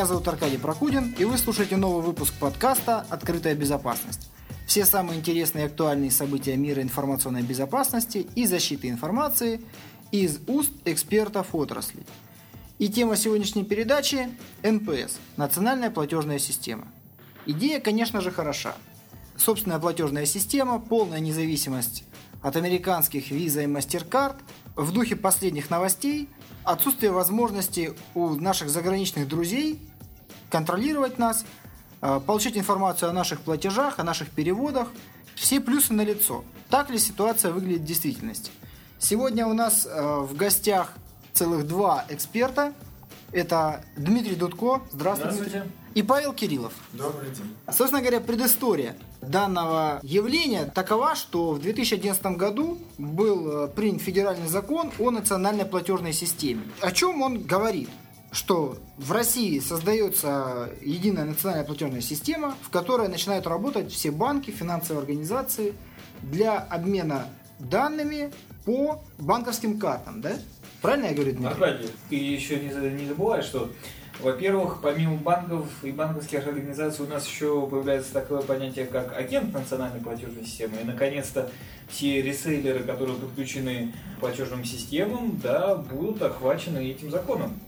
Меня зовут Аркадий Прокудин, и вы слушаете новый выпуск подкаста «Открытая безопасность». Все самые интересные и актуальные события мира информационной безопасности и защиты информации из уст экспертов отрасли. И тема сегодняшней передачи – НПС – Национальная платежная система. Идея, конечно же, хороша. Собственная платежная система, полная независимость от американских Visa и MasterCard в духе последних новостей, отсутствие возможности у наших заграничных друзей контролировать нас – Э, получить информацию о наших платежах, о наших переводах. Все плюсы на лицо. Так ли ситуация выглядит в действительности? Сегодня у нас э, в гостях целых два эксперта. Это Дмитрий Дудко. Здравствуйте. Здравствуйте. И Павел Кириллов. Добрый день. Собственно говоря, предыстория данного явления такова, что в 2011 году был э, принят федеральный закон о национальной платежной системе. О чем он говорит? Что в России создается единая национальная платежная система, в которой начинают работать все банки, финансовые организации для обмена данными по банковским картам, да? Правильно я говорю, Дмитрий? Аркадий, ты еще не, не забывай, что, во-первых, помимо банков и банковских организаций у нас еще появляется такое понятие, как агент национальной платежной системы. И, наконец-то, все ресейлеры, которые подключены к платежным системам, да, будут охвачены этим законом.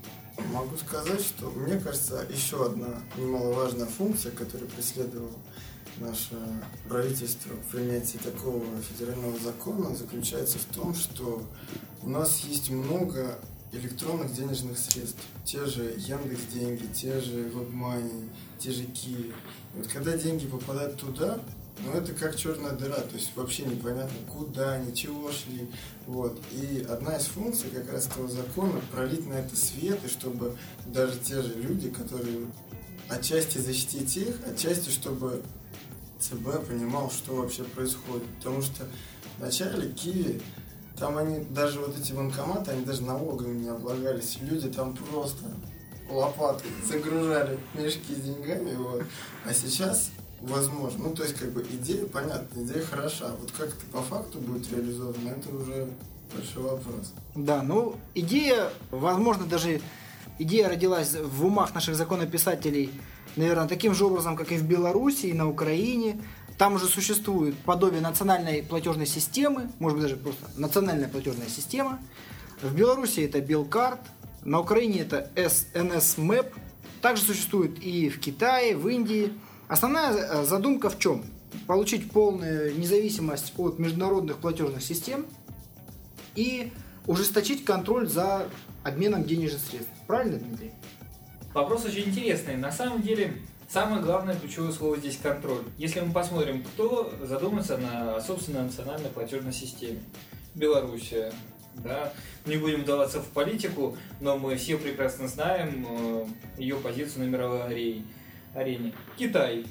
Могу сказать, что мне кажется, еще одна немаловажная функция, которую преследовало наше правительство в принятии такого федерального закона, заключается в том, что у нас есть много электронных денежных средств. Те же Яндекс деньги, те же WebMoney, те же Киви. вот когда деньги попадают туда, ну, это как черная дыра, то есть вообще непонятно, куда они, чего шли. Вот. И одна из функций как раз этого закона пролить на это свет, и чтобы даже те же люди, которые отчасти защитить их, отчасти, чтобы ЦБ понимал, что вообще происходит. Потому что вначале Киви, там они, даже вот эти банкоматы, они даже налогами не облагались. Люди там просто лопатой загружали мешки с деньгами. Вот. А сейчас возможно. Ну, то есть, как бы, идея, понятна, идея хороша. Вот как это по факту будет реализовано, это уже большой вопрос. Да, ну, идея, возможно, даже идея родилась в умах наших законописателей, наверное, таким же образом, как и в Беларуси, и на Украине. Там уже существует подобие национальной платежной системы, может быть, даже просто национальная платежная система. В Беларуси это Белкарт, на Украине это SNS Map. Также существует и в Китае, в Индии – Основная э, задумка в чем? Получить полную независимость от международных платежных систем и ужесточить контроль за обменом денежных средств. Правильно, Дмитрий? Вопрос очень интересный. На самом деле, самое главное ключевое слово здесь контроль. Если мы посмотрим, кто задумается на собственной национальной платежной системе. Белоруссия, да, не будем вдаваться в политику, но мы все прекрасно знаем э, ее позицию на мировой арене арене. Китай,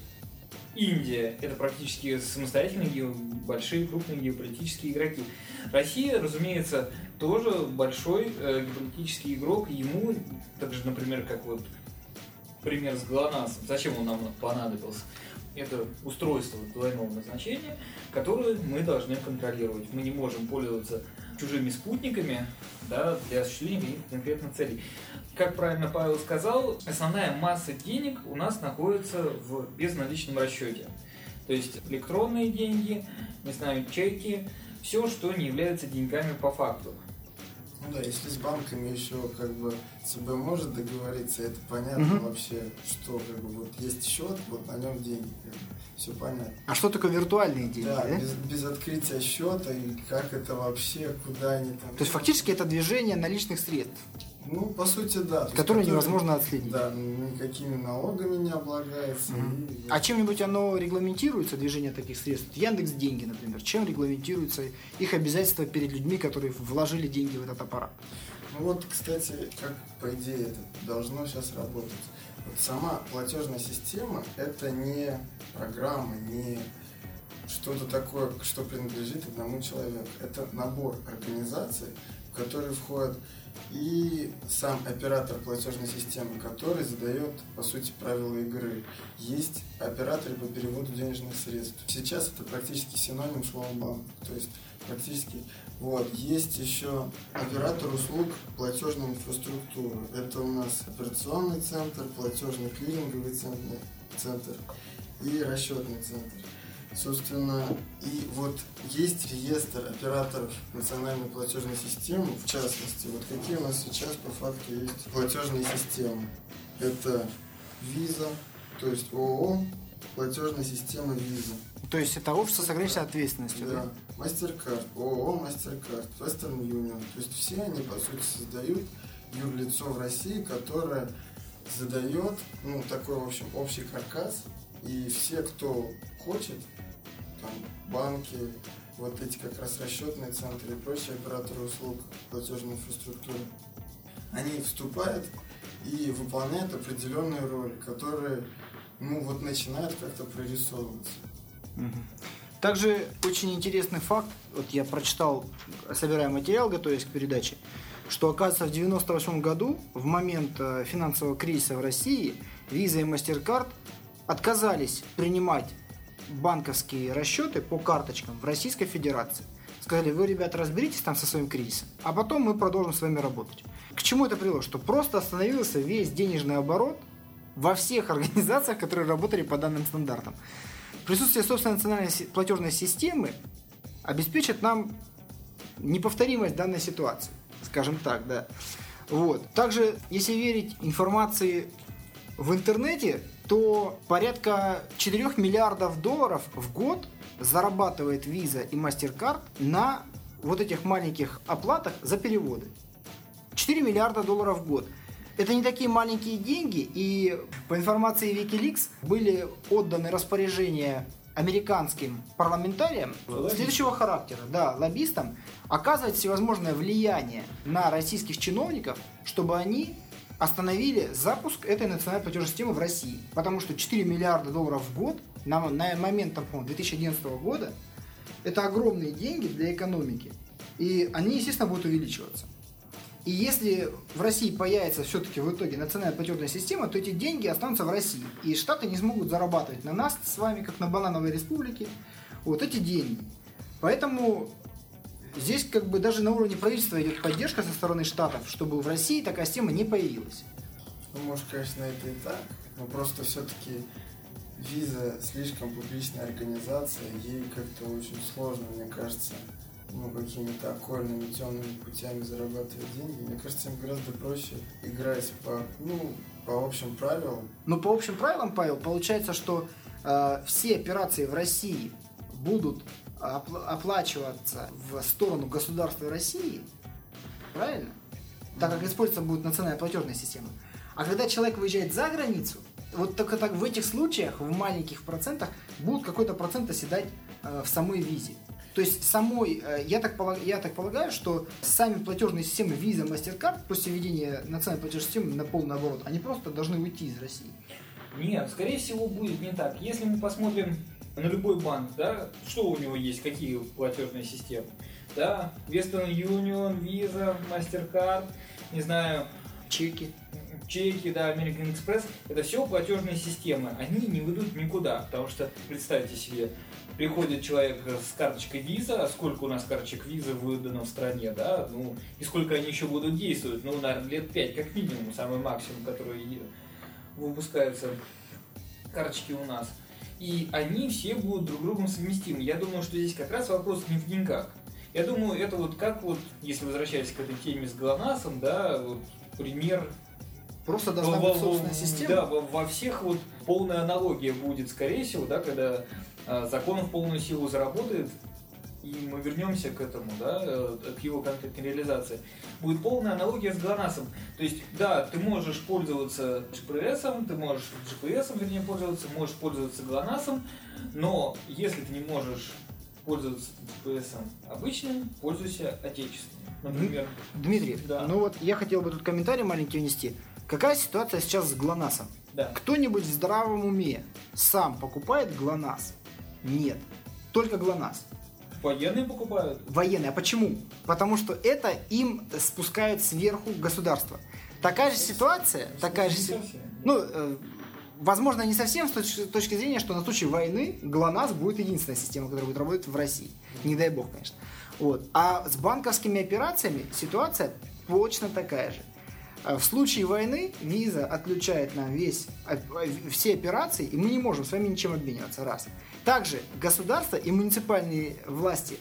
Индия – это практически самостоятельные большие крупные геополитические игроки. Россия, разумеется, тоже большой э, геополитический игрок. Ему, так же, например, как вот пример с ГЛОНАСС, зачем он нам понадобился? Это устройство двойного назначения, которое мы должны контролировать. Мы не можем пользоваться чужими спутниками да, для осуществления конкретных целей как правильно Павел сказал, основная масса денег у нас находится в безналичном расчете. То есть электронные деньги, не знаю, чеки, все, что не является деньгами по факту. Ну да, если с банками еще как бы ЦБ может договориться, это понятно угу. вообще, что как бы вот есть счет, вот на нем деньги, как бы, все понятно. А что такое виртуальные деньги? Да, да? Без, без открытия счета и как это вообще, куда они там. То есть фактически это движение наличных средств. Ну, по сути, да. Которые невозможно отследить. Да, никакими налогами не облагается. Угу. И... А чем-нибудь оно регламентируется, движение таких средств? Яндекс деньги, например. Чем регламентируется их обязательства перед людьми, которые вложили деньги в этот аппарат? Ну вот, кстати, как по идее это должно сейчас работать. Вот сама платежная система это не программа, не что-то такое, что принадлежит одному человеку. Это набор организаций, в который входит и сам оператор платежной системы, который задает, по сути, правила игры. Есть операторы по переводу денежных средств. Сейчас это практически синоним слова банк. То есть практически вот. Есть еще оператор услуг платежной инфраструктуры. Это у нас операционный центр, платежный клиринговый центр, центр и расчетный центр. Собственно, и вот есть реестр операторов национальной платежной системы, в частности, вот какие у нас сейчас по факту есть платежные системы. Это Visa, то есть ООО, платежная система Visa. То есть это общество с ограниченной ответственностью, да? Да. MasterCard, ООО MasterCard, Western Union. То есть все они, по сути, создают юрлицо в России, которое задает, ну, такой, в общем, общий каркас, и все, кто хочет, там, банки, вот эти как раз расчетные центры и прочие операторы услуг платежной инфраструктуры, они вступают и выполняют определенную роль, которая, ну, вот начинает как-то прорисовываться. Также очень интересный факт, вот я прочитал, собирая материал, готовясь к передаче, что, оказывается, в 1998 году, в момент э, финансового кризиса в России, Visa и MasterCard отказались принимать банковские расчеты по карточкам в Российской Федерации. Сказали, вы, ребята, разберитесь там со своим кризисом, а потом мы продолжим с вами работать. К чему это привело? Что просто остановился весь денежный оборот во всех организациях, которые работали по данным стандартам. Присутствие собственной национальной платежной системы обеспечит нам неповторимость данной ситуации, скажем так, да. Вот. Также, если верить информации в интернете, то порядка 4 миллиардов долларов в год зарабатывает Visa и MasterCard на вот этих маленьких оплатах за переводы. 4 миллиарда долларов в год. Это не такие маленькие деньги, и по информации Wikileaks были отданы распоряжения американским парламентариям Лоббист. следующего характера, да, лоббистам, оказывать всевозможное влияние на российских чиновников, чтобы они остановили запуск этой национальной платежной системы в России. Потому что 4 миллиарда долларов в год на, на момент там, 2011 года это огромные деньги для экономики. И они, естественно, будут увеличиваться. И если в России появится все-таки в итоге национальная платежная система, то эти деньги останутся в России. И Штаты не смогут зарабатывать на нас с вами, как на банановой республике, вот эти деньги. Поэтому Здесь как бы даже на уровне правительства идет поддержка со стороны штатов, чтобы в России такая система не появилась. Ну, может, конечно, это и так, но просто все-таки виза слишком публичная организация, ей как-то очень сложно, мне кажется, ну, какими-то окольными темными путями зарабатывать деньги. Мне кажется, им гораздо проще играть по, ну, по общим правилам. Ну, по общим правилам, Павел, получается, что э, все операции в России будут оплачиваться в сторону государства России, правильно? Так как используется будет национальная платежная система. А когда человек выезжает за границу, вот только так в этих случаях, в маленьких процентах, будут какой-то процент оседать э, в самой визе. То есть самой, э, я, так полагаю, я так полагаю, что сами платежные системы Visa, MasterCard после введения национальной платежной системы на полный оборот, они просто должны уйти из России. Нет, скорее всего будет не так. Если мы посмотрим на любой банк, да, что у него есть, какие платежные системы, да, Western Union, Visa, MasterCard, не знаю, чеки, чеки, да, American Express, это все платежные системы, они не выйдут никуда, потому что, представьте себе, приходит человек с карточкой Visa, а сколько у нас карточек Visa выдано в стране, да, ну, и сколько они еще будут действовать, ну, наверное, лет 5 как минимум, самый максимум, который выпускаются карточки у нас и они все будут друг другом совместимы. Я думаю, что здесь как раз вопрос не в деньгах. Я думаю, это вот как вот, если возвращаясь к этой теме с ГЛОНАССом, да, вот пример Просто должна во, быть собственная система. Да, во, во всех вот полная аналогия будет, скорее всего, да, когда а, закон в полную силу заработает, и мы вернемся к этому, да, э, к его конкретной реализации, будет полная аналогия с ГЛОНАССом. То есть, да, ты можешь пользоваться GPS, ты можешь GPS, вернее, пользоваться, можешь пользоваться ГЛОНАССом, но если ты не можешь пользоваться GPS обычным, пользуйся отечественным. Например. Дмитрий, да. ну вот я хотел бы тут комментарий маленький внести. Какая ситуация сейчас с ГЛОНАССом? Да. Кто-нибудь в здравом уме сам покупает ГЛОНАСС? Нет. Только ГЛОНАСС. Военные покупают. Военные. А почему? Потому что это им спускает сверху государство. Такая же ситуация, такая же Не си- совсем. Ну, э, возможно, не совсем с точки, зрения, что на случай войны ГЛОНАСС будет единственная система, которая будет работать в России. Не дай бог, конечно. Вот. А с банковскими операциями ситуация точно такая же. А В случае войны виза отключает нам весь, а, все операции, и мы не можем с вами ничем обмениваться. Раз. Также государство и муниципальные власти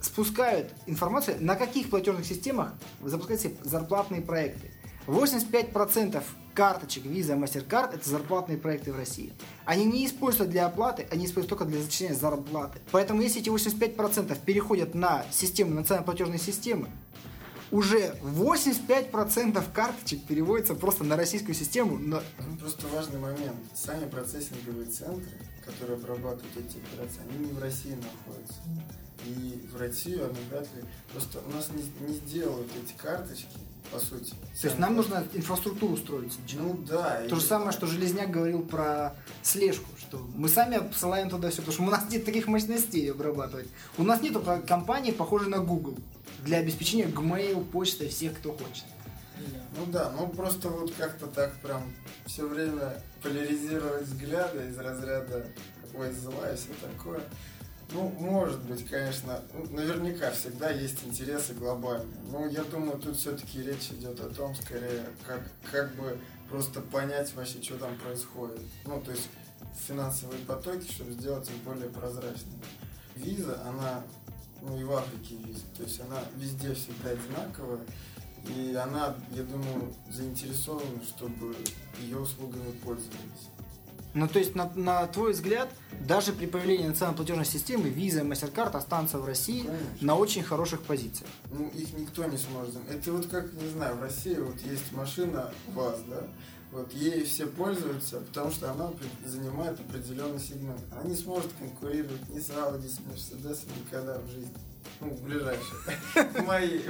спускают информацию, на каких платежных системах вы запускаете зарплатные проекты. 85% карточек Visa, MasterCard это зарплатные проекты в России. Они не используются для оплаты, они используются только для зачисления зарплаты. Поэтому если эти 85% переходят на систему, национальной платежной системы, уже 85% карточек переводится просто на российскую систему, но Просто важный момент. Сами процессинговые центры, которые обрабатывают эти операции, они не в России находятся. И в Россию они вряд ли... Просто у нас не, не сделают эти карточки, по сути. то есть нам нужно инфраструктуру строить. Ну да. То и- же самое, что Железняк говорил про слежку, что мы сами посылаем туда все, потому что у нас нет таких мощностей обрабатывать. У нас про- компании, похожей на Google, для обеспечения Gmail, почты, всех, кто хочет. Ну да, ну просто вот как-то так прям все время поляризировать взгляды из разряда ой, зла все такое. Ну, может быть, конечно, ну, наверняка всегда есть интересы глобальные. Но я думаю, тут все-таки речь идет о том, скорее, как, как бы просто понять вообще, что там происходит. Ну, то есть финансовые потоки, чтобы сделать их более прозрачными. Виза, она, ну и в Африке виза, то есть она везде всегда одинаковая. И она, я думаю, заинтересована, чтобы ее услугами пользовались. Ну, то есть, на, на твой взгляд, даже при появлении национальной платежной системы Visa и MasterCard останутся в России Конечно. на очень хороших позициях. Ну, их никто не сможет. Это вот как, не знаю, в России вот есть машина ВАЗ, да? Вот ей все пользуются, потому что она занимает определенный сегмент. Она не сможет конкурировать ни с Audi, с Mercedes никогда в жизни. Ну, в ближайшие. Моей.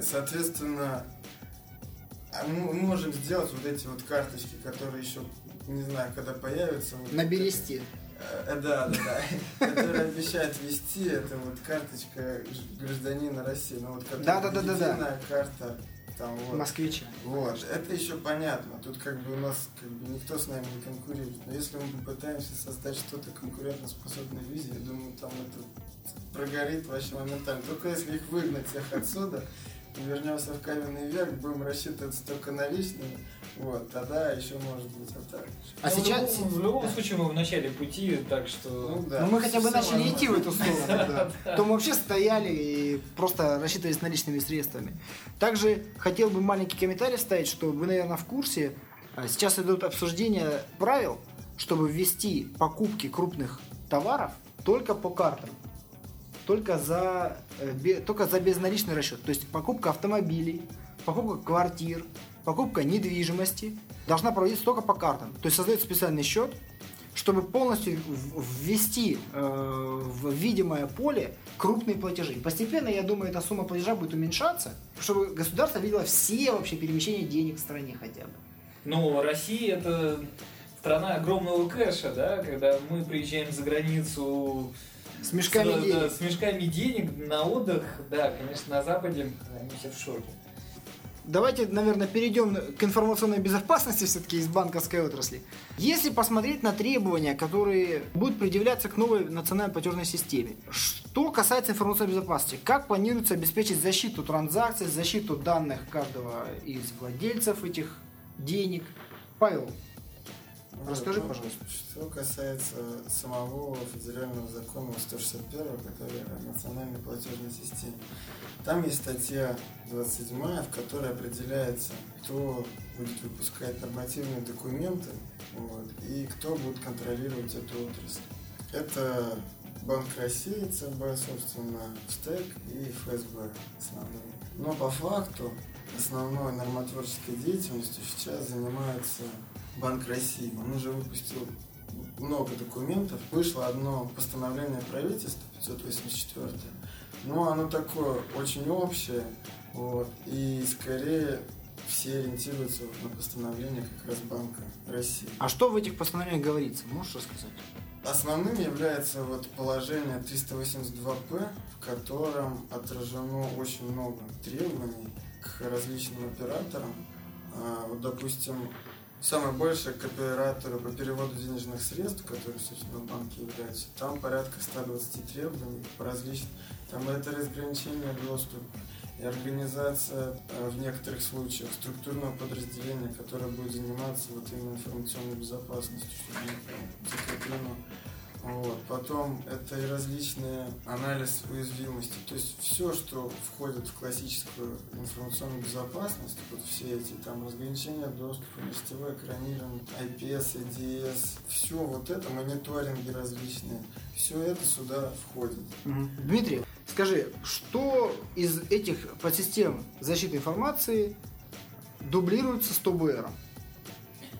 Соответственно, а мы можем сделать вот эти вот карточки, которые еще, не знаю, когда появятся. вот На бересте. Э, Да, да, да. Который обещает вести, это вот карточка гражданина России. Ну вот которая Да-да-да-да-да. единая карта. Там вот. Москвича. Вот, это еще понятно. Тут как бы у нас как бы никто с нами не конкурирует. Но если мы попытаемся создать что-то конкурентоспособное в визе, я думаю, там это прогорит вообще моментально. Только если их выгнать всех отсюда, и вернемся в каменный век, будем рассчитываться только наличными, вот, тогда еще может быть вот так. А Ну, сейчас... В любом, в любом случае мы в начале пути, так что... Ну да. Ну, мы хотя бы начали идти в эту сторону, да. То мы вообще стояли и просто рассчитывались наличными средствами. Также хотел бы маленький комментарий вставить, что вы, наверное, в курсе. а, Сейчас идут обсуждения правил, чтобы ввести покупки крупных товаров только по картам. Только за, э, только за безналичный расчет. То есть покупка автомобилей, покупка квартир, покупка недвижимости должна проводиться только по картам. То есть создается специальный счет, чтобы полностью ввести э, в видимое поле крупные платежи. Постепенно, я думаю, эта сумма платежа будет уменьшаться, чтобы государство видело все вообще перемещения денег в стране хотя бы. Ну, Россия это страна огромного кэша, да, когда мы приезжаем за границу С мешками с, денег. да, с мешками денег на отдых, да, конечно, на Западе они все в шоке. Давайте, наверное, перейдем к информационной безопасности все-таки из банковской отрасли. Если посмотреть на требования, которые будут предъявляться к новой национальной платежной системе, что касается информационной безопасности, как планируется обеспечить защиту транзакций, защиту данных каждого из владельцев этих денег? Павел, Расскажи, Ну, пожалуйста. Что касается самого федерального закона 161, который о национальной платежной системе. Там есть статья 27, в которой определяется, кто будет выпускать нормативные документы вот, и кто будет контролировать эту отрасль. Это Банк России, ЦБ, собственно, СТЭК и ФСБ основные. Но по факту основной нормотворческой деятельностью сейчас занимается Банк России. Он уже выпустил много документов. Вышло одно постановление правительства, 584 но оно такое очень общее, вот, и скорее все ориентируются на постановление как раз Банка России. а что в этих постановлениях говорится? Можешь рассказать? Основным является вот положение 382П, в котором отражено очень много требований к различным операторам. А, вот, допустим, самое большее к оператору по переводу денежных средств, который, собственно, в банке является, там порядка 120 требований по различным. Там это разграничение доступа, и организация э, в некоторых случаях структурного подразделения, которое будет заниматься вот именно информационной безопасностью, чтобы закреплено. Вот. Потом это и различные анализ уязвимости. То есть все, что входит в классическую информационную безопасность, вот все эти там разграничения доступа, листевое экранирование, IPS, EDS, все вот это, мониторинги различные, все это сюда входит. Дмитрий, Скажи, что из этих подсистем защиты информации дублируется 100 БР?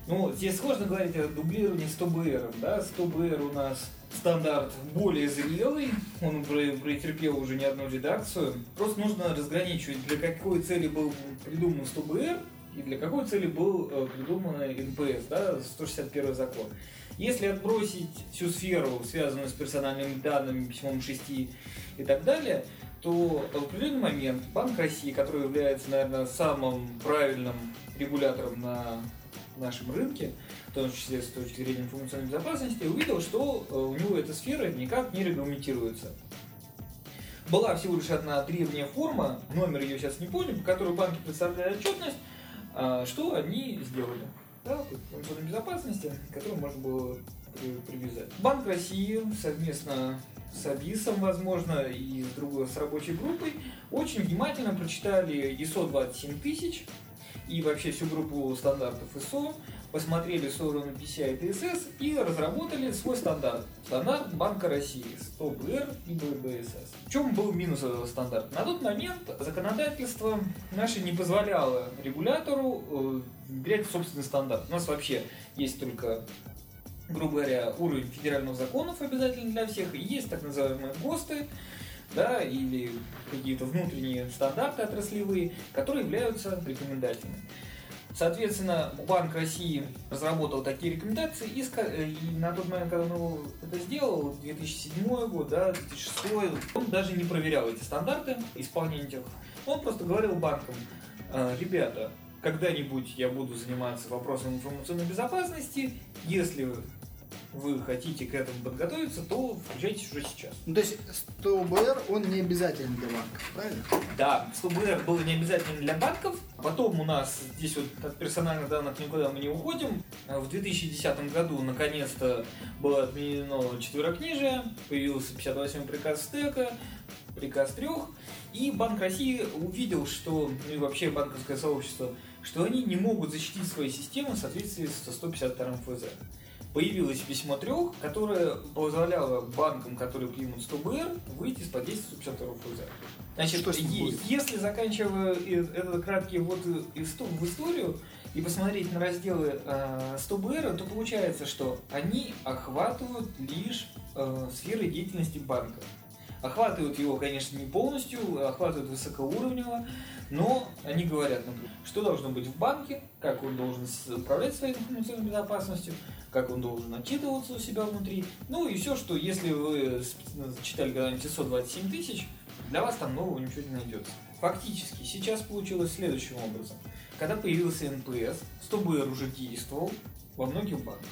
Ну, здесь сложно говорить о дублировании 100 БР. Да? 100 БР у нас стандарт более зрелый, он претерпел уже не одну редакцию. Просто нужно разграничивать, для какой цели был придуман 100 БР и для какой цели был э, придуман НПС, да, 161 закон. Если отбросить всю сферу, связанную с персональными данными, письмом 6 и так далее, то в определенный момент Банк России, который является, наверное, самым правильным регулятором на нашем рынке, том числе с точки зрения информационной безопасности, увидел, что э, у него эта сфера никак не регламентируется. Была всего лишь одна древняя форма, номер ее сейчас не помню, по которой банки представляли отчетность, а, что они сделали. Да, информационной безопасности, которую можно было привязать. Банк России совместно с Абисом, возможно, и с другой, с рабочей группой, очень внимательно прочитали ISO 27000 и вообще всю группу стандартов ISO, посмотрели сторону PCI DSS и разработали свой стандарт. Стандарт Банка России СТО БР ИББС. В чем был минус этого стандарта? На тот момент законодательство наше не позволяло регулятору э, внедрять собственный стандарт. У нас вообще есть только грубо говоря, уровень федеральных законов обязательно для всех, и есть так называемые ГОСТы, да, или какие-то внутренние стандарты отраслевые, которые являются рекомендательными. Соответственно, Банк России разработал такие рекомендации, и, и на тот момент, когда он это сделал, 2007 год, да, 2006, он даже не проверял эти стандарты исполнения этих. Он просто говорил банкам, «Э, ребята, когда-нибудь я буду заниматься вопросом информационной безопасности, если вы хотите к этому подготовиться, то включайтесь уже сейчас. Ну, то есть 100 БР, он не обязателен для банков, правильно? Да, 100 БР был не обязателен для банков. Потом у нас здесь вот от персональных данных никуда мы не уходим. В 2010 году наконец-то было отменено четверокнижие, появился 58-й приказ стека, приказ трех, и Банк России увидел, что, ну и вообще банковское сообщество, что они не могут защитить свои системы в соответствии с 152 ФЗ появилось письмо трех, которое позволяло банкам, которые примут 100 БР, выйти из-под действия 152 ФЗ. Значит, Что если заканчивая этот краткий вот в историю и посмотреть на разделы 100 э, БР, то получается, что они охватывают лишь э, сферы деятельности банка. Охватывают его, конечно, не полностью, охватывают высокоуровнево, но они говорят, например, что должно быть в банке, как он должен управлять своей информационной безопасностью, как он должен отчитываться у себя внутри. Ну и все, что если вы читали когда-нибудь ISO 27 тысяч, для вас там нового ничего не найдется. Фактически, сейчас получилось следующим образом. Когда появился НПС, 100БР уже действовал во многих банках.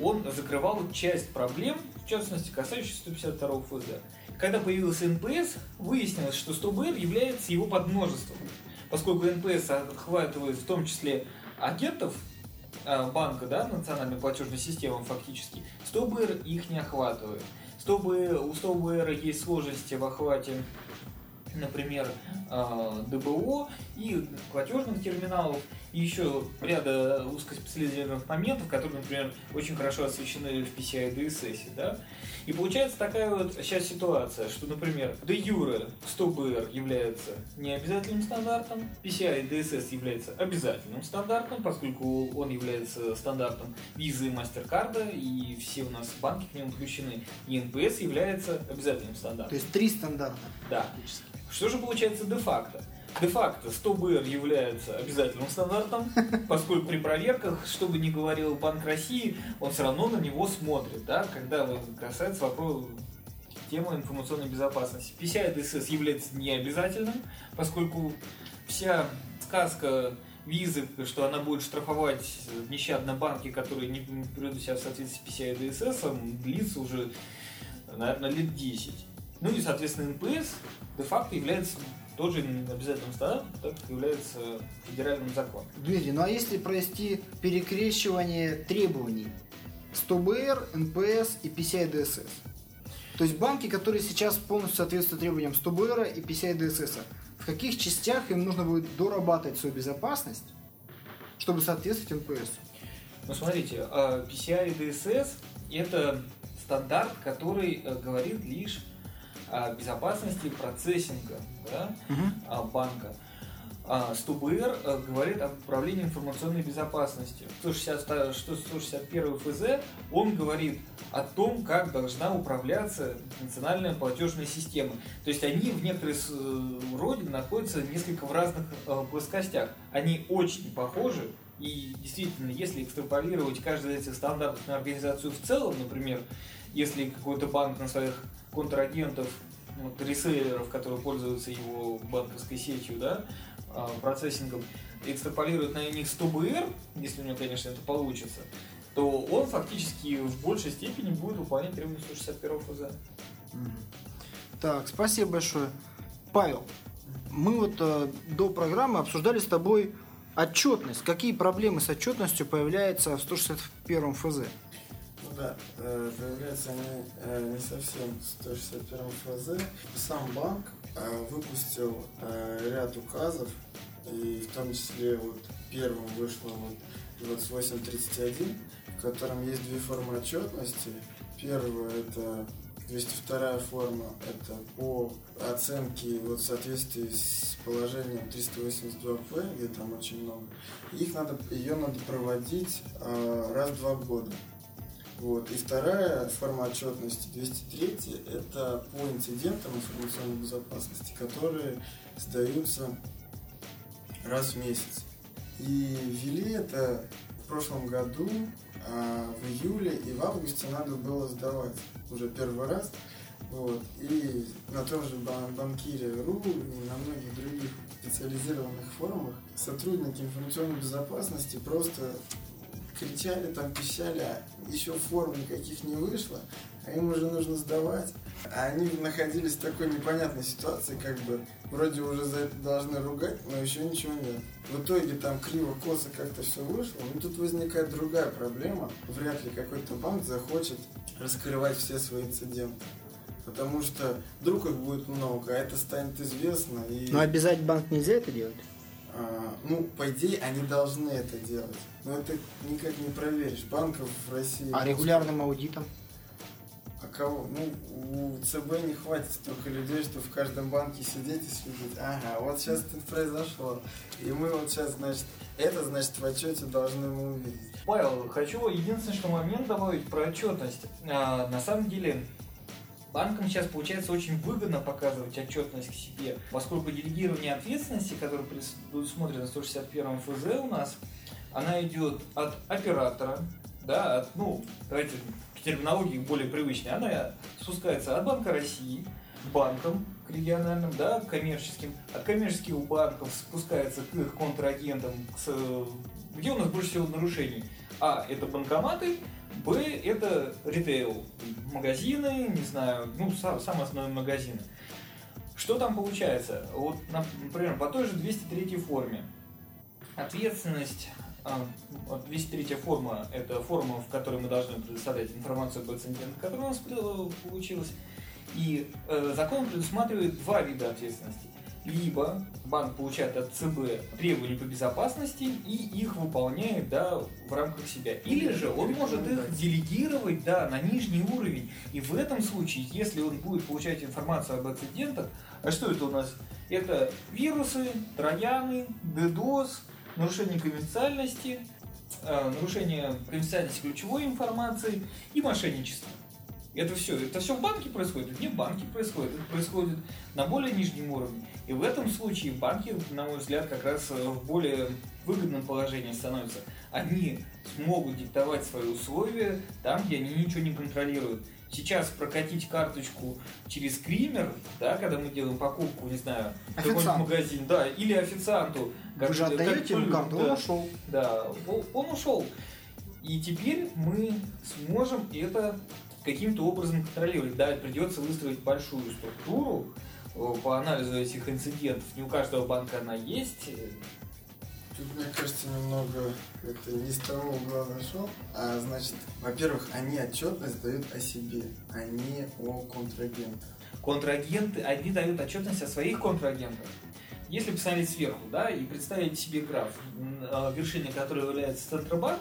Он закрывал часть проблем, в частности, касающихся 152 ФЗ. Когда появился НПС, выяснилось, что 100БР является его подмножеством. Поскольку НПС охватывает в том числе агентов банка, да, национальной платежной системы фактически, 100 БР их не охватывает. 100 БР, у 100 БР есть сложности в охвате например, э, ДБО и платежных терминалов, и еще ряда узкоспециализированных моментов, которые, например, очень хорошо освещены в PCI DSS. Да? И получается такая вот сейчас ситуация, что, например, де-юре 100BR является необязательным стандартом, PCI DSS является обязательным стандартом, поскольку он является стандартом визы и MasterCard, и все у нас банки к нему включены, и NPS является обязательным стандартом. То есть три стандарта. Да. Что же получается де-факто? Де-факто 100 БР является обязательным стандартом, поскольку при проверках, что бы ни говорил Банк России, он все равно на него смотрит, да, когда касается вопроса темы информационной безопасности. PCI DSS является необязательным, поскольку вся сказка визы, что она будет штрафовать нещадно банки, которые не приведут себя в соответствии с PCI DSS, длится уже, наверное, лет 10. Ну и, соответственно, НПС де-факто является тоже обязательным стандартом, так как является федеральным законом. Дмитрий, ну а если провести перекрещивание требований 100 БР, НПС и PCI DSS? То есть банки, которые сейчас полностью соответствуют требованиям 100 БР и PCI DSS, в каких частях им нужно будет дорабатывать свою безопасность, чтобы соответствовать НПС? Ну смотрите, PCI DSS это стандарт, который э, говорит лишь о безопасности процессинга да, угу. банка. А 100БР э, говорит об управлении информационной безопасностью. 160, 161 ФЗ, он говорит о том, как должна управляться национальная платежная система. То есть они в некоторой э, роде находятся несколько в разных э, плоскостях. Они очень похожи, и действительно, если экстраполировать каждый из этих стандартов на организацию в целом, например, если какой-то банк на своих контрагентов, вот, реселлеров, которые пользуются его банковской сетью, да, а, процессингом, экстраполирует на них 100 БР, если у него, конечно, это получится, то он фактически в большей степени будет выполнять требования 161 ФЗ. Так, спасибо большое. Павел, мы вот э, до программы обсуждали с тобой отчетность. Какие проблемы с отчетностью появляются в 161 ФЗ? Ну да, э, появляются они э, не совсем в 161 ФЗ. Сам банк э, выпустил ряд указов, и в том числе вот первым вышло вот 2831, в котором есть две формы отчетности. Первая это 202 форма это по оценке вот в соответствии с положением 382П, где там очень много. Их надо, ее надо проводить э, раз в два года. Вот. И вторая форма отчетности 203 это по инцидентам информационной безопасности, которые сдаются раз в месяц. И ввели это в прошлом году, а в июле и в августе надо было сдавать уже первый раз. Вот. И на том же банкире.ру и на многих других специализированных форумах сотрудники информационной безопасности просто кричали, там пищали, а еще форм никаких не вышло, а им уже нужно сдавать. А они находились в такой непонятной ситуации, как бы вроде уже за это должны ругать, но еще ничего нет. В итоге там криво-косо как-то все вышло, но тут возникает другая проблема. Вряд ли какой-то банк захочет раскрывать все свои инциденты. Потому что вдруг их будет много, а это станет известно. И... Но обязать банк нельзя это делать? А, ну, по идее, они должны это делать. Но это никак не проверишь. Банков в России... А регулярным аудитом? А кого? Ну, у ЦБ не хватит столько людей, что в каждом банке сидеть и следить. Ага, вот сейчас это произошло. И мы вот сейчас, значит, это, значит, в отчете должны мы увидеть. Павел, хочу единственный что момент добавить про отчетность. А, на самом деле, Банкам сейчас получается очень выгодно показывать отчетность к себе, поскольку делегирование ответственности, которое предусмотрено 161 ФЗ у нас, она идет от оператора, да, от, ну, давайте терминологии более привычной, она спускается от Банка России к банкам, к региональным, да, к коммерческим, от коммерческих банков спускается к их контрагентам, к, где у нас больше всего нарушений. А, это банкоматы, Б – это ритейл, магазины, не знаю, ну, сам, самые основные магазины. Что там получается? Вот, например, по той же 203 форме. Ответственность 203 а, форма – это форма, в которой мы должны предоставлять информацию об инцидентах, которая у нас получилась. И э, закон предусматривает два вида ответственности либо банк получает от ЦБ требования по безопасности и их выполняет да, в рамках себя. Или же он может их делегировать да, на нижний уровень. И в этом случае, если он будет получать информацию об инцидентах, а что это у нас? Это вирусы, трояны, DDoS, нарушение конфиденциальности, э, нарушение конфиденциальности ключевой информации и мошенничество. Это все, это все в банке происходит, не в банке происходит, это происходит на более нижнем уровне. И в этом случае банки, на мой взгляд, как раз э, в более выгодном положении становятся. Они смогут диктовать свои условия там, где они ничего не контролируют. Сейчас прокатить карточку через скример, да, когда мы делаем покупку, не знаю, в какой-нибудь Официант. магазин, да, или официанту. Вы же как- отдаете ему карту, да. он ушел. Да, он- ушел. И теперь мы сможем это каким-то образом контролировать. Да, придется выстроить большую структуру по анализу этих инцидентов. Не у каждого банка она есть. Тут, мне кажется, немного это не с того угла зашел. А значит, во-первых, они отчетность дают о себе, а не о контрагентах. Контрагенты, они дают отчетность о своих контрагентах. Если посмотреть сверху, да, и представить себе граф, э, вершиной которого является Центробанк,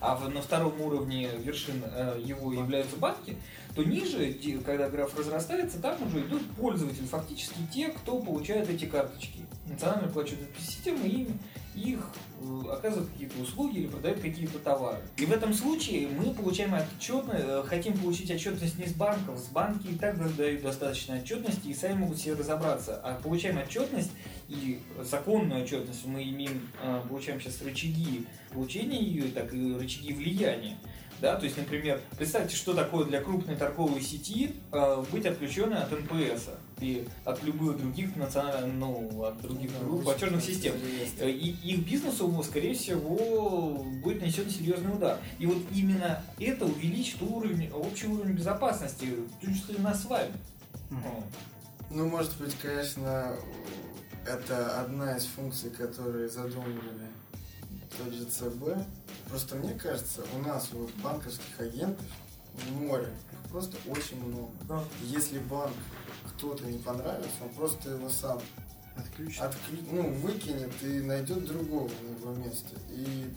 а на втором уровне вершин э, его являются банки, то ниже, когда граф разрастается, там уже идут пользователи, фактически те, кто получает эти карточки. Национальная платежная система им их э, оказывает какие-то услуги или продает какие-то товары. И в этом случае мы получаем отчетность, э, хотим получить отчетность не с банков, с банки и так дают достаточно отчетности и сами могут себе разобраться. А получаем отчетность и законную отчетность мы имеем, э, получаем сейчас рычаги получения ее, так и рычаги влияния. Да, то есть, например, представьте, что такое для крупной торговой сети э, быть отключенной от НПС и от любых других национальных, ну, от других Да, платежных систем. И их бизнесу, скорее всего, будет нанесен серьезный удар. И вот именно это увеличит уровень, общий уровень безопасности, в том числе нас с вами. Ну, может быть, конечно, это одна из функций, которые задумывали тот же ЦБ. Просто мне кажется, у нас вот банковских агентов море, их просто очень много. Да. Если банк кто-то не понравится, он просто его сам Отключить. отклю... ну, выкинет и найдет другого на его место. И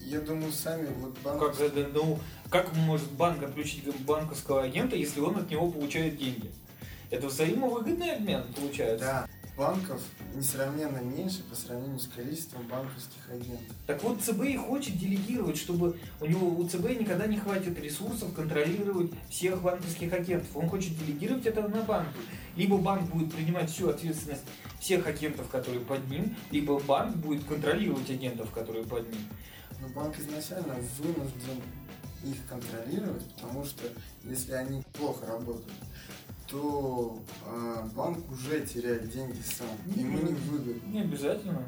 я думаю, сами вот Как, банковские... это, ну, как может банк отключить банковского агента, если он от него получает деньги? Это взаимовыгодный обмен получается. Да, банков несравненно меньше по сравнению с количеством банковских агентов. Так вот, ЦБ и хочет делегировать, чтобы у него у ЦБ никогда не хватит ресурсов контролировать всех банковских агентов. Он хочет делегировать это на банки. Либо банк будет принимать всю ответственность всех агентов, которые под ним, либо банк будет контролировать агентов, которые под ним. Но банк изначально вынужден их контролировать, потому что если они плохо работают, то э, банк уже теряет деньги сам. Ему не выгодно. Не обязательно.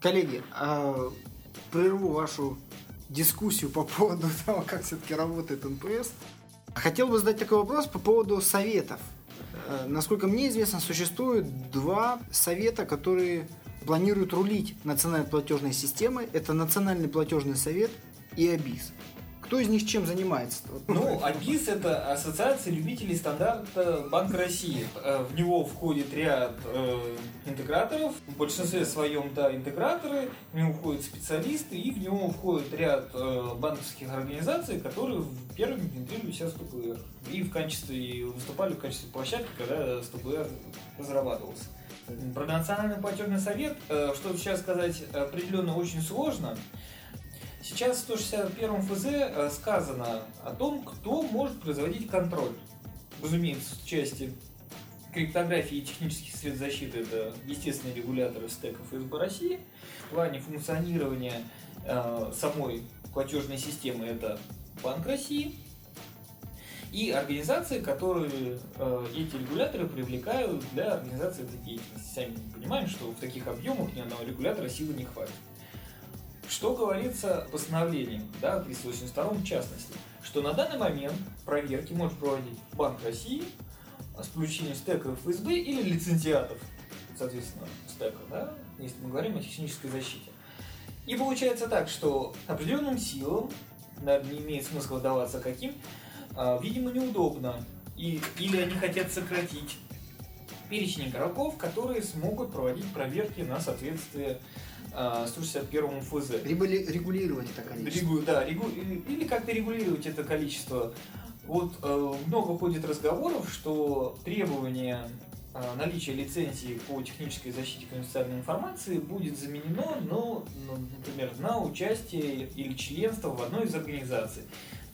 Коллеги, а, прерву вашу дискуссию по поводу того, как все-таки работает НПС. Хотел бы задать такой вопрос по поводу советов. Э, Насколько мне известно, существует два совета, которые планируют рулить национальной платежной системой. Это Национальный платежный совет и АБИСС. Кто из них чем занимается? Ну, АБИС – это Ассоциация любителей стандарта Банка России. Э, В него входит ряд э, интеграторов, в большинстве своем, да, интеграторы, в него входят специалисты, и в него входит ряд э, банковских организаций, которые в- первыми внедрили себя в СТО БР. И в качестве, выступали в качестве площадки, когда СТБР разрабатывался. Про Национальный платежный совет, э, что сейчас сказать определенно очень сложно. Сейчас в 161 ФЗ э, сказано о том, кто может производить контроль. Разумеется, в части криптографии и технических средств защиты это естественные регуляторы стеков ФСБ России. В плане функционирования э, самой платежной системы это Банк России. И организации, которые э, эти регуляторы привлекают для организации этой деятельности. Сами понимаем, что в таких объемах ни одного регулятора силы не хватит. Что говорится постановлением, да, 382 в частности, что на данный момент проверки может проводить Банк России с включением стеков ФСБ или лицензиатов, соответственно, стека, да, если мы говорим о технической защите. И получается так, что определенным силам, наверное, не имеет смысла вдаваться каким, а, видимо, неудобно. И, или они хотят сократить перечень игроков, которые смогут проводить проверки на соответствие 161 ФЗ. Либо ли- регулировать это количество. Регу- да, регу- или как-то регулировать это количество. Вот э, много ходит разговоров, что требование э, наличия лицензии по технической защите конфиденциальной информации будет заменено, ну, ну, например, на участие или членство в одной из организаций.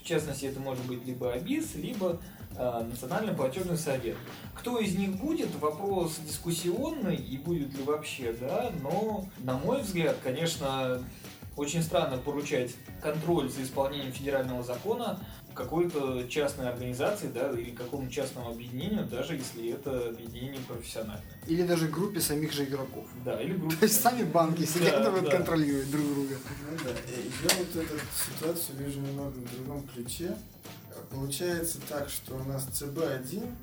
В частности, это может быть либо АБИС, либо Национальный платежный совет. Кто из них будет, вопрос дискуссионный и будет ли вообще, да, но, на мой взгляд, конечно, очень странно поручать контроль за исполнением федерального закона какой-то частной организации, да, или какому частному объединению, даже если это объединение профессиональное. Или даже группе самих же игроков. Да, или группе. То есть сами банки сидят Да, и вот да. контролируют друг друга. Ну да, я вот эту ситуацию вижу немного в другом ключе. Получается так, что у нас ЦБ-1,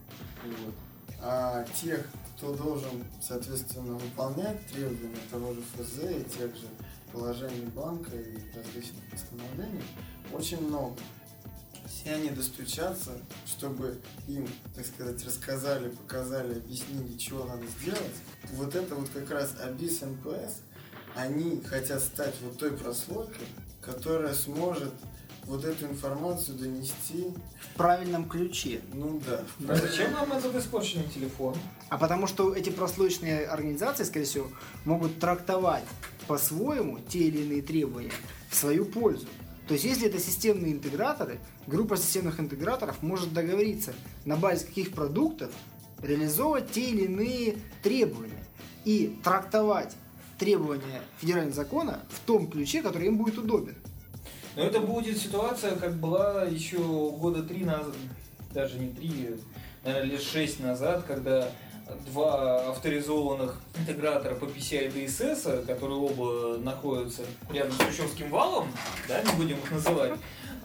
вот, а тех, кто должен, соответственно, выполнять требования того же ФЗ и тех же положений банка и различных постановлений, очень много. Все они достучатся, чтобы им, так сказать, рассказали, показали, объяснили, чего надо сделать. Вот это вот как раз АБИСС НПС, они хотят стать вот той прослойкой, которая сможет вот эту информацию донести, В правильном ключе. ну да, А зачем нам этот испорченный телефон? А потому что эти прослойочные организации, скорее всего, могут трактовать по-своему те или иные требования в свою пользу. То есть, если это системные интеграторы, группа системных интеграторов может договориться на базе каких продуктов реализовывать те или иные требования и трактовать требования федерального закона в том ключе, который им будет удобен. Но это будет ситуация, как была еще года три назад, даже не три, наверное, лет шесть назад, когда два авторизованных интегратора по PCI DSS, которые оба находятся рядом с Сущевским валом, да, не будем их называть, а,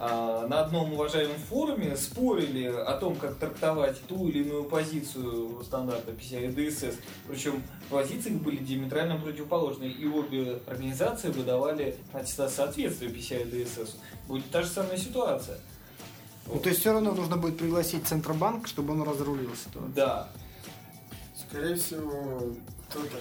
на одном уважаемом форуме спорили о том, как трактовать ту или иную позицию стандарта PCI DSS. Причем позиции были диаметрально противоположные, и обе организации выдавали аттестат соответствия PCI DSS. Будет та же самая ситуация. Ну, то есть, все равно нужно будет пригласить Центробанк, чтобы он разрулил ситуацию. Да. скорее всего, кто-то,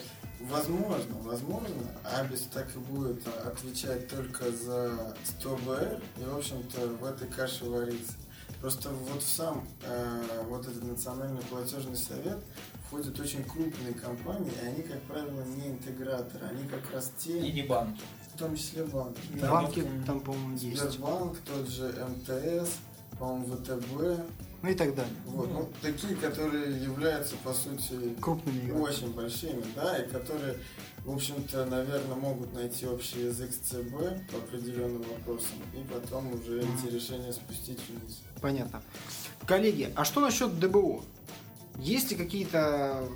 возможно, возможно, Абис так и будет отвечать только за 100 БР, и, в общем-то, в этой каше варится. Просто вот в сам э, вот этот национальный платежный совет входят очень крупные компании, и они, как правило, не интеграторы, они как раз те, И не банки. в том числе банки. Да. Банки там, по-моему, есть. Сбербанк, тот же МТС, по-моему, ВТБ, Ну и так далее. вот, ну, такие, которые являются, по сути, Крупными игроками. очень большими, да, и которые, в общем-то, наверное, могут найти общий язык с ЦБ по определенным вопросам, и потом уже эти решения спустить вниз. Понятно. Коллеги, а что насчет ДБО? Есть ли какие-то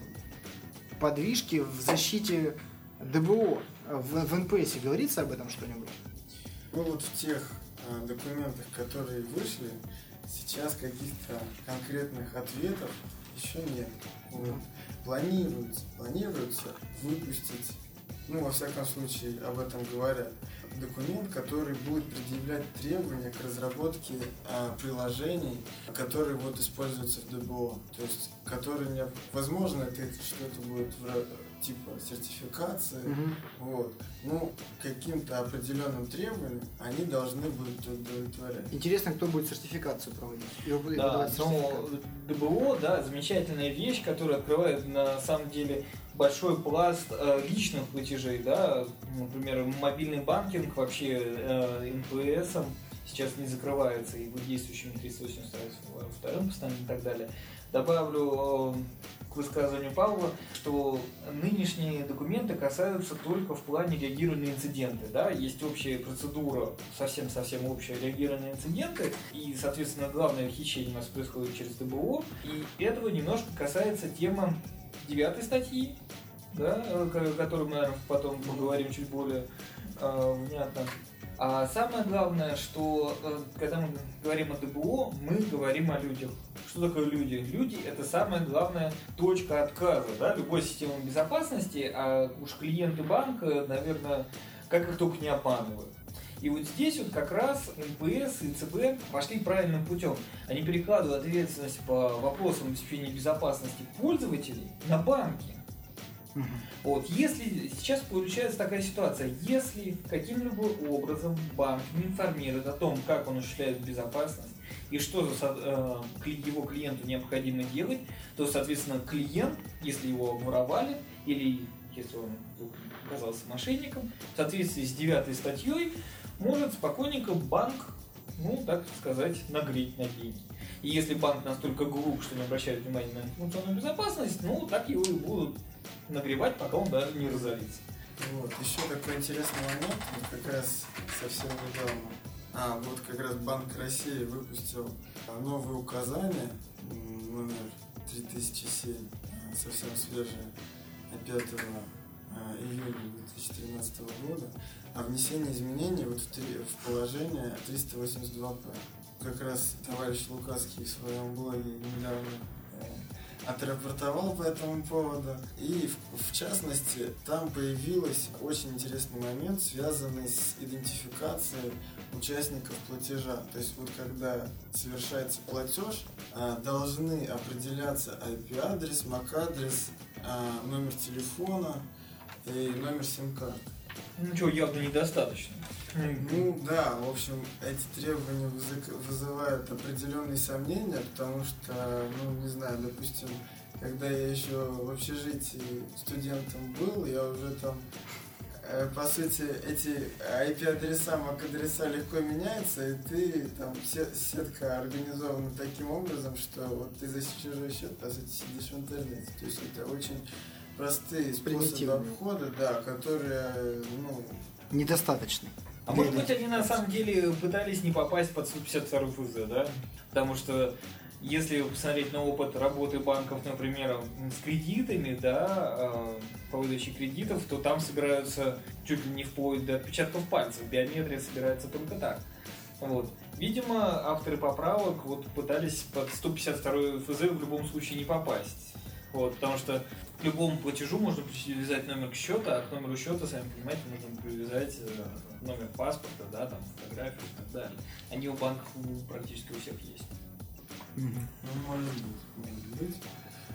подвижки в защите ДБО? В, в НПС говорится об этом что-нибудь? Ну вот в тех э, документах, которые вышли, сейчас каких-то конкретных ответов еще нет. Вот. Планируется, планируется выпустить, ну, во всяком случае, об этом говорят, документ, который будет предъявлять требования к разработке а, приложений, которые вот используются в ДБО. То есть, которые, возможно, это что-то будет в типа сертификации, вот. Ну, каким-то определенным требованиям они должны будут удовлетворять. Интересно, кто будет сертификацию проводить? Вы- Да, но сертификат. ДБО, да, замечательная вещь, которая открывает на самом деле большой пласт э, личных платежей, да, например, мобильный банкинг вообще э, НПСом сейчас не закрывается и будет действующим 382 постановлением и так далее. Добавлю э, к высказыванию Павла, что нынешние документы касаются только в плане реагирования на инциденты. Да? Есть общая процедура, совсем-совсем общая реагирование на инциденты, и, соответственно, главное хищение у нас происходит через ДБО, и этого немножко касается тема девятой статьи, да, о которой мы, наверное, потом поговорим чуть более э, внятно. А самое главное, что э, когда мы говорим о ДБО, мы говорим о людях. Что такое люди? Люди – это самая главная точка отказа да, любой системы безопасности, а уж клиенты банка, наверное, как их только не обманывают. И вот здесь вот как раз НПС и ЦБ пошли правильным путем. Они перекладывают ответственность по вопросам обеспечения безопасности пользователей на банки. Мгм. Вот, если сейчас получается такая ситуация, если каким-либо образом банк не информирует о том, как он осуществляет безопасность и что за э, его клиенту необходимо делать, то, соответственно, клиент, если его обворовали или если он оказался мошенником, в соответствии с девятой статьей, может спокойненько банк ну, так сказать, нагреть на деньги. И если банк настолько глуп, что не обращает внимания на информационную безопасность, ну, так его и будут нагревать, пока он даже не разорится. Вот. Еще такой интересный момент, вот как раз совсем недавно. А, вот как раз Банк России выпустил новые указания, номер 3007, э, совсем свежие, 5 э, июня 2013 года, о внесении изменений вот в положение 382П. Как раз товарищ Лукаский в своем блоге недавно отрапортовал по этому поводу. И в, в частности, там появился очень интересный момент, связанный с идентификацией участников платежа. То есть вот когда совершается платеж, а, должны определяться IP-адрес, MAC-адрес, а, номер телефона и номер сим-карты. Ну что, явно недостаточно. Ну да, в общем, эти требования вызывают определенные сомнения, потому что, ну не знаю, допустим, когда я еще в общежитии студентом был, я уже там э, по сути, эти IP-адреса, MAC-адреса легко меняются, и ты там сетка организована таким образом, что вот ты за чужой счет, по сути, сидишь в интернете. То есть это очень простые способы обхода, да, которые, ну... Недостаточны. А может быть, они на самом деле пытались не попасть под 152 ФЗ, да? Потому что если посмотреть на опыт работы банков, например, с кредитами, да, э, по выдаче кредитов, то там собираются чуть ли не вплоть до отпечатков пальцев. Биометрия собирается только так. Вот. Видимо, авторы поправок вот пытались под 152 ФЗ в любом случае не попасть. Вот, потому что к любому платежу можно привязать номер счета, а к номеру счета, сами понимаете, нужно привязать э, номер паспорта, да, там, фотографию и так далее. Они у банков практически у всех есть. Ну, может быть, может быть.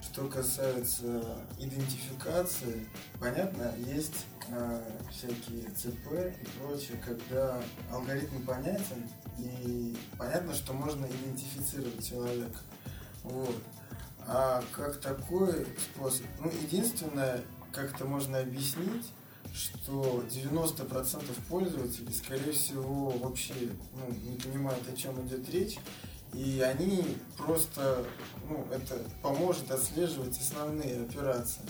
Что касается идентификации, понятно, есть э, всякие ЦП и прочее, когда алгоритм понятен, и понятно, что можно идентифицировать человека. Вот. А как такой способ? Ну, единственное, как это можно объяснить, что 90% пользователей, скорее всего, вообще ну, не понимают, о чем идет речь, и они просто, ну, это поможет отслеживать основные операции.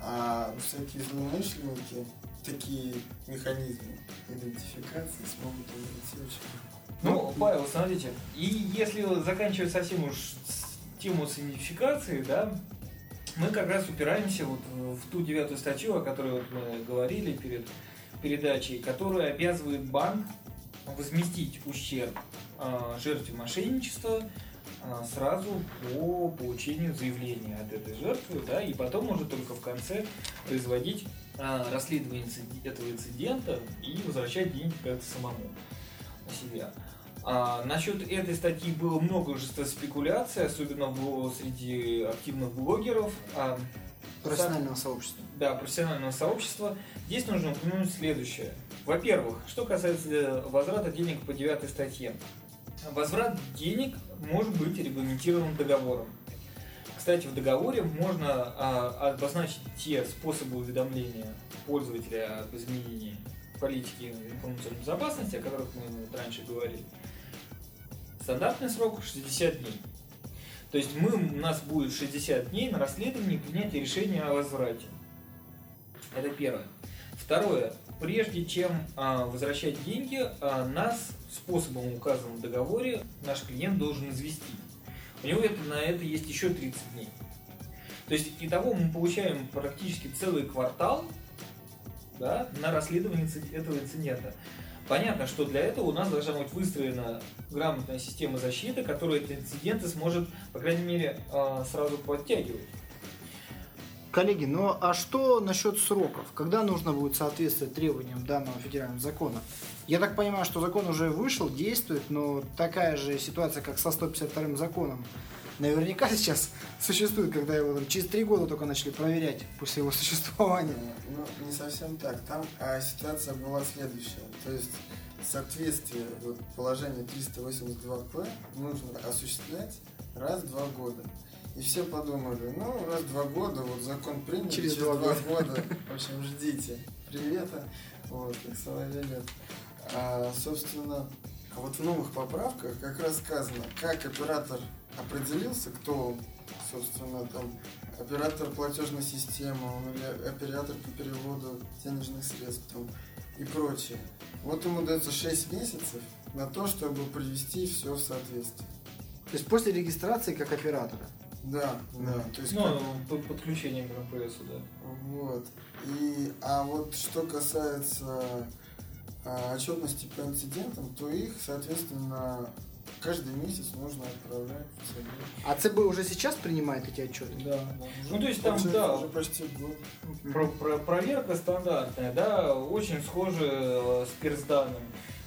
А всякие злоумышленники такие механизмы идентификации смогут увидеть очень. Ну, Павел, смотрите, и если заканчивать совсем уж тему с да, мы как раз упираемся вот в ту девятую статью, о которой вот мы говорили перед передачей, которая обязывает банк возместить ущерб э, жертве мошенничества э, сразу по получению заявления от этой жертвы, да, и потом уже только в конце производить э, расследование этого инцидента и возвращать деньги как-то самому на себя. А, насчет этой статьи было много уже спекуляций, особенно было среди активных блогеров. А, профессионального сообщества. Да, профессионального сообщества. Здесь нужно упомянуть следующее. Во-первых, что касается возврата денег по девятой статье. Возврат денег может быть регламентирован договором. Кстати, в договоре можно а, обозначить те способы уведомления пользователя об изменении политики информационной безопасности, о которых мы раньше говорили. Стандартный срок 60 дней. То есть мы, у нас будет 60 дней на расследование и принятие решения о возврате. Это первое. Второе. Прежде чем а, возвращать деньги, а, нас способом, указанным в договоре, наш клиент должен известить. У него это, на это есть еще 30 дней. То есть, итого мы получаем практически целый квартал да, на расследование этого инцидента. Понятно, что для этого у нас должна быть выстроена грамотная система защиты, которая эти инциденты сможет, по крайней мере, а, сразу подтягивать. Коллеги, ну а что насчет сроков? Когда нужно будет соответствовать требованиям данного федерального закона? Я так понимаю, что закон уже вышел, действует, но такая же ситуация, как со 152 законом, наверняка сейчас существует, когда его там, через три года только начали проверять после его существования. Ну, не совсем так. Там а, ситуация была следующая. То есть соответствие вот, положения 382П нужно осуществлять раз в два года. И все подумали, ну, раз в два года, вот закон принят, через, через два, года. года, в общем, ждите привета, вот, как соловей лет. А, собственно, А вот в новых поправках как раз сказано, как оператор определился, кто он, собственно, там, оператор платежной системы, он или оператор по переводу денежных средств там, и прочее. Вот ему дается 6 месяцев на то, чтобы привести все в соответствие. То есть после регистрации как оператора. Да, да. То есть Ну, как- по подключение к МПСу, да. Вот. И, а вот что касается а, отчетности по инцидентам, то их, соответственно, каждый месяц нужно отправлять. А ЦБ уже сейчас принимает эти отчеты? Да, Ну, то есть там, да, Уже почти год. Про- про- проверка стандартная, да, очень схожа э, с персданным.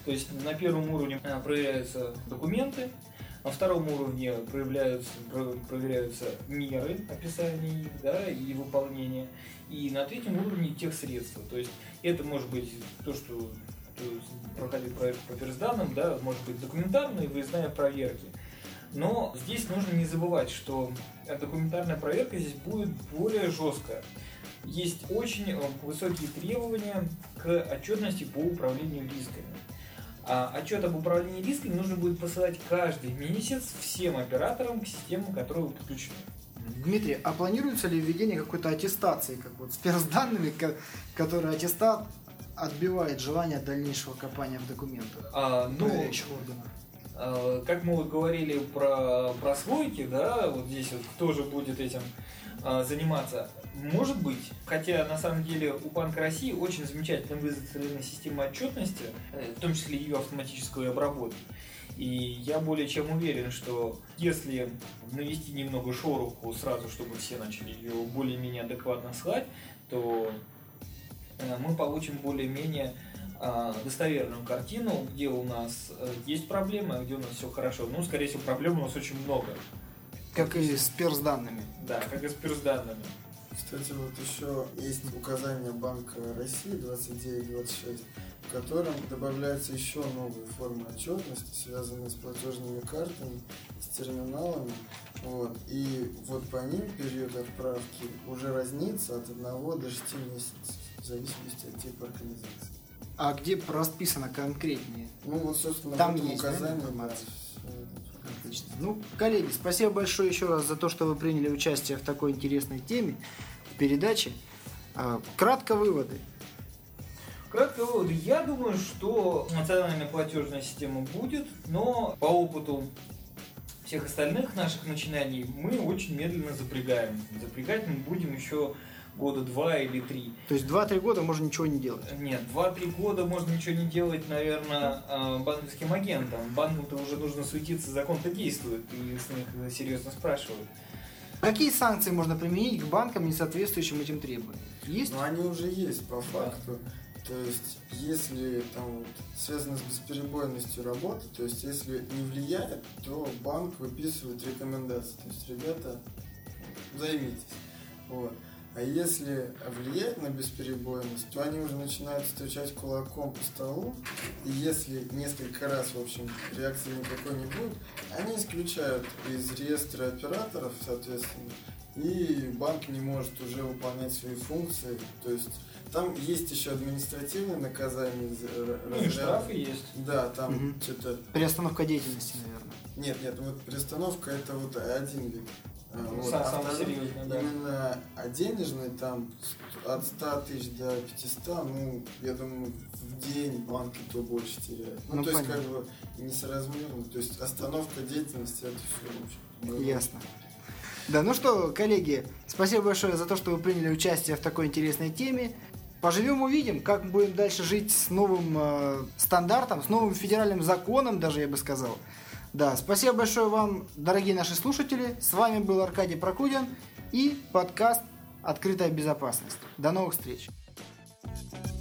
То есть на первом уровне э, проверяются документы, на втором уровне проявляются, про- проверяются меры описания их, да, и выполнения. И на третьем уровне тех средства. То есть это может быть то, что проходит проверку по персданным, да, может быть документарная и выездная проверки. Но здесь нужно не забывать, что документарная проверка здесь будет более жесткая. Есть очень э, высокие требования к отчетности по управлению рисками. А отчет об управлении рисками нужно будет посылать каждый месяц всем операторам к системам, которые подключены. Дмитрий, а планируется ли введение какой-то аттестации, как вот с персданными, ко- который аттестат отбивает желание дальнейшего копания в документах А, ну, органов? Э, как мы вот говорили про прослойки, да, вот здесь вот кто же будет этим э, заниматься, может быть, хотя на самом деле у Банка России очень замечательно выстроена система отчетности, э, в том числе ее автоматической обработки. И я более чем уверен, что если навести немного шороху сразу, чтобы все начали ее более-менее адекватно слать, то мы получим более-менее а, достоверную картину, где у нас э, есть проблемы, а где у нас все хорошо. Ну, скорее всего, проблем у нас очень много. Как и с персданными. Да, как и с персданными. Кстати, вот еще есть указание Банка России 2926, в котором добавляются еще новые формы отчетности, связанные с платежными картами, с терминалами. Вот. И вот по ним период отправки уже разнится от 1 до 6 месяцев, в зависимости от типа организации. А где расписано конкретнее? Ну вот, собственно, Там есть, да, информация? да. Отлично. Ну, коллеги, спасибо большое еще раз за то, что вы приняли участие в такой интересной теме, в передаче. А, Кратко выводы. Кратко выводы. Я думаю, что национальная платежная система будет, но по опыту всех остальных наших начинаний мы очень медленно запрягаем. Запрягать мы будем еще года два или три. То есть 2-3 года можно ничего не делать. Нет, 2-3 года можно ничего не делать, наверное, э, банковским агентам. Банкам-то уже нужно суетиться, закон-то действует, и с них серьезно спрашивают. Какие санкции можно применить к банкам, не соответствующим этим требованиям? Есть? Но они уже есть по факту. То есть, если там вот, связано с бесперебойностью работы, то есть, если не влияет, то банк выписывает рекомендации. То есть, ребята, займитесь. Вот. А если влияет на бесперебойность, то они уже начинают стучать кулаком по столу. И если несколько раз, в общем, реакции никакой не будет, они исключают из реестра операторов, соответственно, и банк не может уже выполнять свои функции. То есть там есть еще административные наказания. за- Ну и штрафы есть. Да, там Мгм. что-то... Приостановка деятельности, наверное. Нет, нет, вот перестановка это вот один вид. А, вот. сам- А самый второй серьезный, да. Именно а денежный там от 100 тысяч до 500, ну, я думаю, в день банки то больше теряют. Ну, Ну, то есть, понятно. как бы, несоразмерно. То есть, остановка деятельности, это все, в общем. Ясно. Да, ну что, коллеги, спасибо большое за то, что вы приняли участие в такой интересной теме. Поживем, увидим, как мы будем дальше жить с новым э, стандартом, с новым федеральным законом, даже я бы сказал. Да, спасибо большое вам, дорогие наши слушатели. С вами был Аркадий Прокудин и подкаст «Открытая безопасность». До новых встреч! thank you